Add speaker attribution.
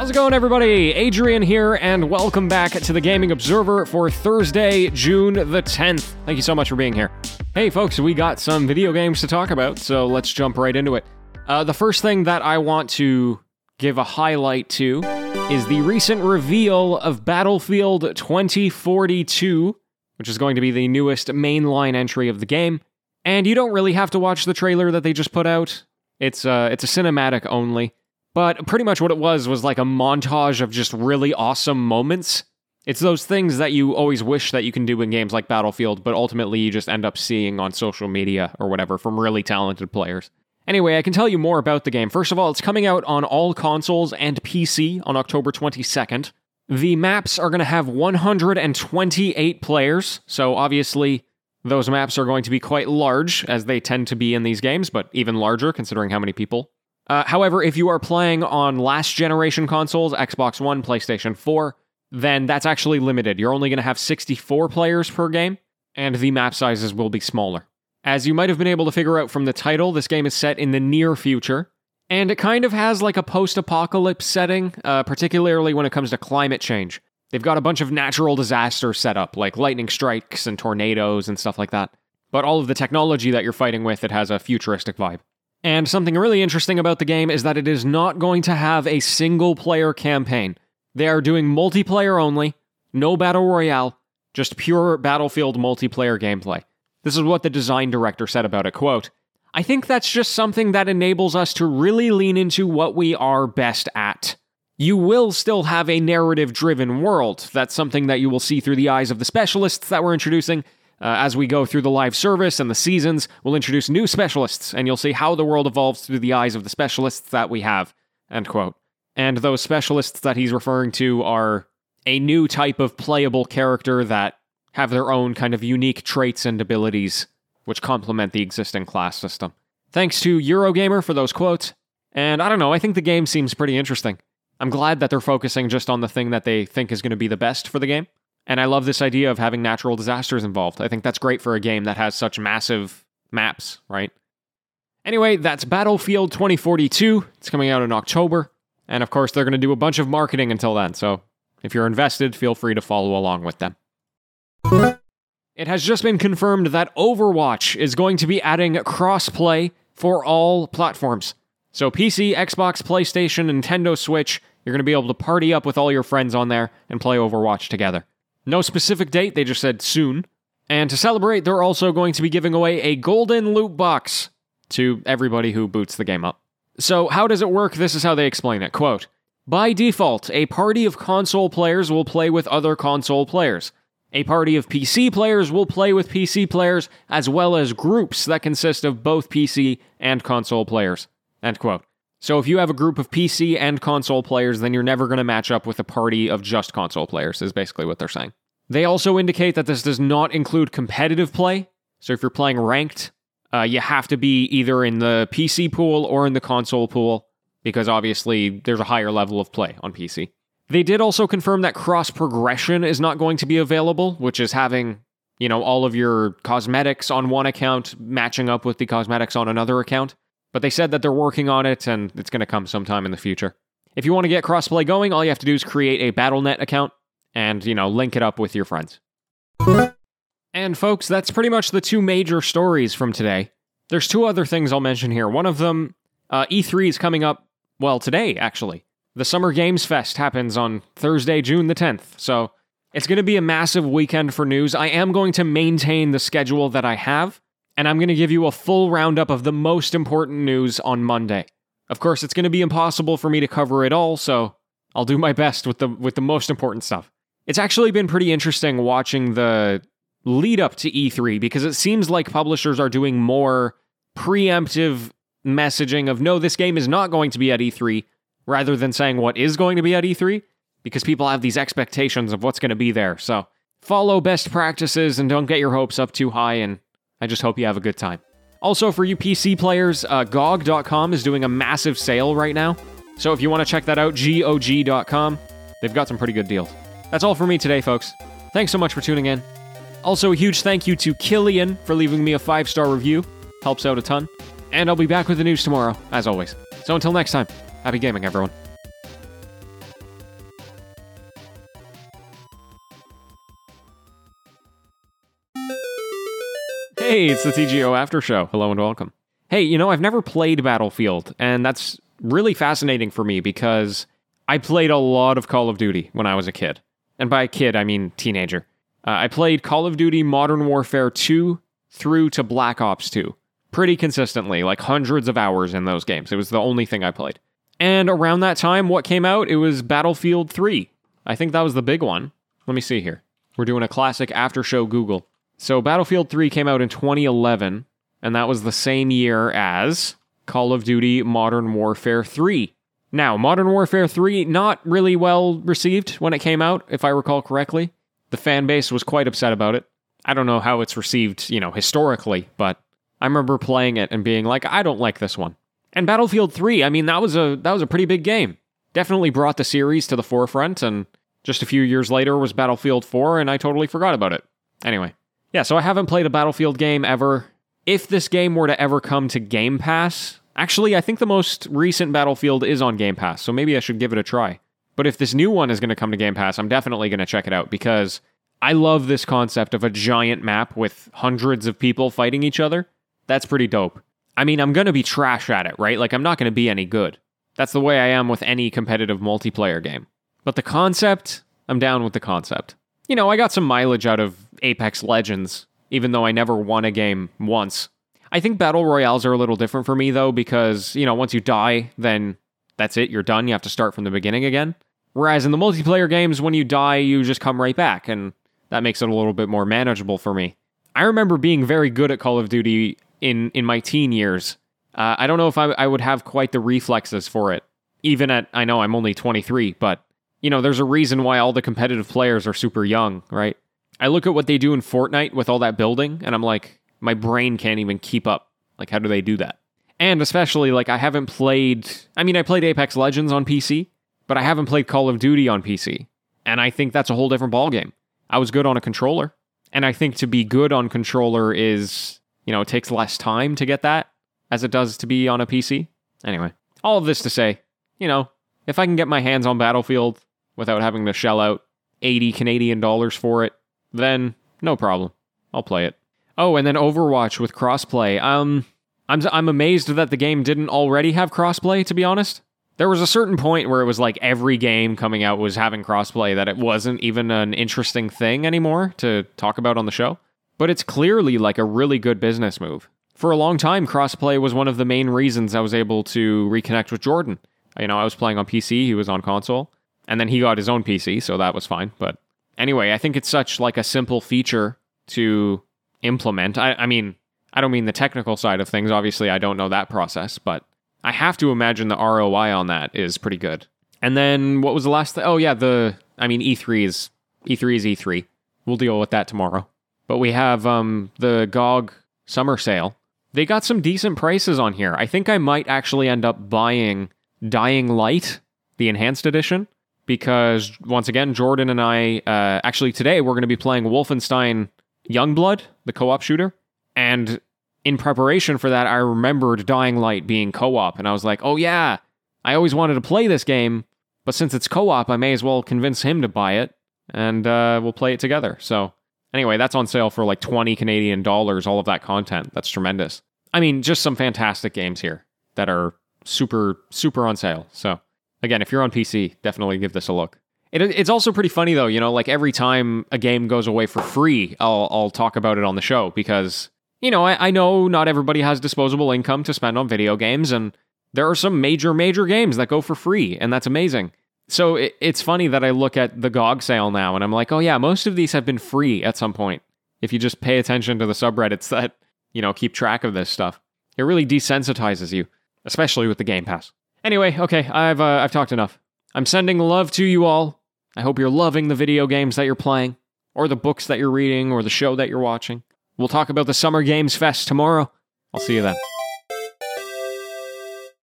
Speaker 1: How's it going, everybody? Adrian here, and welcome back to the Gaming Observer for Thursday, June the 10th. Thank you so much for being here. Hey, folks, we got some video games to talk about, so let's jump right into it. Uh, the first thing that I want to give a highlight to is the recent reveal of Battlefield 2042, which is going to be the newest mainline entry of the game. And you don't really have to watch the trailer that they just put out. It's uh, it's a cinematic only. But pretty much what it was was like a montage of just really awesome moments. It's those things that you always wish that you can do in games like Battlefield, but ultimately you just end up seeing on social media or whatever from really talented players. Anyway, I can tell you more about the game. First of all, it's coming out on all consoles and PC on October 22nd. The maps are going to have 128 players, so obviously those maps are going to be quite large, as they tend to be in these games, but even larger considering how many people uh, however, if you are playing on last generation consoles, Xbox One, PlayStation 4, then that's actually limited. You're only going to have 64 players per game, and the map sizes will be smaller. As you might have been able to figure out from the title, this game is set in the near future, and it kind of has like a post apocalypse setting, uh, particularly when it comes to climate change. They've got a bunch of natural disasters set up, like lightning strikes and tornadoes and stuff like that. But all of the technology that you're fighting with, it has a futuristic vibe. And something really interesting about the game is that it is not going to have a single player campaign. They are doing multiplayer only, no battle royale, just pure battlefield multiplayer gameplay. This is what the design director said about it. Quote, I think that's just something that enables us to really lean into what we are best at. You will still have a narrative driven world. That's something that you will see through the eyes of the specialists that we're introducing, uh, as we go through the live service and the seasons, we'll introduce new specialists, and you'll see how the world evolves through the eyes of the specialists that we have. End quote. And those specialists that he's referring to are a new type of playable character that have their own kind of unique traits and abilities, which complement the existing class system. Thanks to Eurogamer for those quotes. And I don't know, I think the game seems pretty interesting. I'm glad that they're focusing just on the thing that they think is going to be the best for the game. And I love this idea of having natural disasters involved. I think that's great for a game that has such massive maps, right? Anyway, that's Battlefield 2042. It's coming out in October. And of course, they're going to do a bunch of marketing until then. So if you're invested, feel free to follow along with them. It has just been confirmed that Overwatch is going to be adding crossplay for all platforms. So PC, Xbox, PlayStation, Nintendo Switch, you're going to be able to party up with all your friends on there and play Overwatch together. No specific date, they just said soon. And to celebrate, they're also going to be giving away a golden loot box to everybody who boots the game up. So, how does it work? This is how they explain it. Quote By default, a party of console players will play with other console players. A party of PC players will play with PC players, as well as groups that consist of both PC and console players. End quote. So if you have a group of PC and console players, then you're never going to match up with a party of just console players, is basically what they're saying. They also indicate that this does not include competitive play. So if you're playing ranked, uh, you have to be either in the PC pool or in the console pool, because obviously there's a higher level of play on PC. They did also confirm that cross progression is not going to be available, which is having, you know, all of your cosmetics on one account matching up with the cosmetics on another account. But they said that they're working on it and it's going to come sometime in the future. If you want to get crossplay going, all you have to do is create a Battle.net account and, you know, link it up with your friends. And folks, that's pretty much the two major stories from today. There's two other things I'll mention here. One of them, uh, E3 is coming up, well, today, actually. The Summer Games Fest happens on Thursday, June the 10th. So it's going to be a massive weekend for news. I am going to maintain the schedule that I have and I'm going to give you a full roundup of the most important news on Monday. Of course, it's going to be impossible for me to cover it all, so I'll do my best with the with the most important stuff. It's actually been pretty interesting watching the lead up to E3 because it seems like publishers are doing more preemptive messaging of no, this game is not going to be at E3, rather than saying what is going to be at E3, because people have these expectations of what's going to be there. So follow best practices and don't get your hopes up too high and I just hope you have a good time. Also, for you PC players, uh, GOG.com is doing a massive sale right now. So if you want to check that out, GOG.com, they've got some pretty good deals. That's all for me today, folks. Thanks so much for tuning in. Also, a huge thank you to Killian for leaving me a five star review. Helps out a ton. And I'll be back with the news tomorrow, as always. So until next time, happy gaming, everyone. Hey, it's the TGO After Show. Hello and welcome. Hey, you know, I've never played Battlefield, and that's really fascinating for me because I played a lot of Call of Duty when I was a kid. And by kid, I mean teenager. Uh, I played Call of Duty Modern Warfare 2 through to Black Ops 2 pretty consistently, like hundreds of hours in those games. It was the only thing I played. And around that time, what came out? It was Battlefield 3. I think that was the big one. Let me see here. We're doing a classic after show Google. So Battlefield 3 came out in 2011, and that was the same year as Call of Duty Modern Warfare 3. Now, Modern Warfare 3 not really well received when it came out, if I recall correctly. The fan base was quite upset about it. I don't know how it's received, you know, historically, but I remember playing it and being like, I don't like this one. And Battlefield 3, I mean, that was a that was a pretty big game. Definitely brought the series to the forefront and just a few years later was Battlefield 4 and I totally forgot about it. Anyway, yeah, so I haven't played a Battlefield game ever. If this game were to ever come to Game Pass, actually, I think the most recent Battlefield is on Game Pass, so maybe I should give it a try. But if this new one is going to come to Game Pass, I'm definitely going to check it out because I love this concept of a giant map with hundreds of people fighting each other. That's pretty dope. I mean, I'm going to be trash at it, right? Like, I'm not going to be any good. That's the way I am with any competitive multiplayer game. But the concept, I'm down with the concept you know, I got some mileage out of Apex Legends, even though I never won a game once. I think battle royales are a little different for me though, because, you know, once you die, then that's it, you're done. You have to start from the beginning again. Whereas in the multiplayer games, when you die, you just come right back, and that makes it a little bit more manageable for me. I remember being very good at Call of Duty in, in my teen years. Uh, I don't know if I, I would have quite the reflexes for it, even at, I know I'm only 23, but you know, there's a reason why all the competitive players are super young, right? I look at what they do in Fortnite with all that building, and I'm like, my brain can't even keep up. Like, how do they do that? And especially, like, I haven't played, I mean, I played Apex Legends on PC, but I haven't played Call of Duty on PC. And I think that's a whole different ballgame. I was good on a controller. And I think to be good on controller is, you know, it takes less time to get that as it does to be on a PC. Anyway, all of this to say, you know, if I can get my hands on Battlefield, without having to shell out 80 Canadian dollars for it, then no problem. I'll play it. Oh, and then Overwatch with crossplay. Um I'm I'm amazed that the game didn't already have crossplay to be honest. There was a certain point where it was like every game coming out was having crossplay that it wasn't even an interesting thing anymore to talk about on the show. But it's clearly like a really good business move. For a long time, crossplay was one of the main reasons I was able to reconnect with Jordan. You know, I was playing on PC, he was on console. And then he got his own PC, so that was fine. But anyway, I think it's such like a simple feature to implement. I, I mean, I don't mean the technical side of things. Obviously, I don't know that process, but I have to imagine the ROI on that is pretty good. And then what was the last thing? Oh yeah, the I mean E3 is E3 is E3. We'll deal with that tomorrow. But we have um the GOG summer sale. They got some decent prices on here. I think I might actually end up buying Dying Light, the enhanced edition because once again, Jordan and I, uh, actually today, we're going to be playing Wolfenstein Youngblood, the co op shooter. And in preparation for that, I remembered Dying Light being co op. And I was like, oh yeah, I always wanted to play this game. But since it's co op, I may as well convince him to buy it and uh, we'll play it together. So, anyway, that's on sale for like 20 Canadian dollars, all of that content. That's tremendous. I mean, just some fantastic games here that are super, super on sale. So, Again, if you're on PC, definitely give this a look. It, it's also pretty funny though, you know, like every time a game goes away for free, I'll I'll talk about it on the show because you know I, I know not everybody has disposable income to spend on video games, and there are some major major games that go for free, and that's amazing. So it, it's funny that I look at the GOG sale now, and I'm like, oh yeah, most of these have been free at some point. If you just pay attention to the subreddits that you know keep track of this stuff, it really desensitizes you, especially with the Game Pass. Anyway, okay, I've uh, I've talked enough. I'm sending love to you all. I hope you're loving the video games that you're playing, or the books that you're reading, or the show that you're watching. We'll talk about the Summer Games Fest tomorrow. I'll see you then.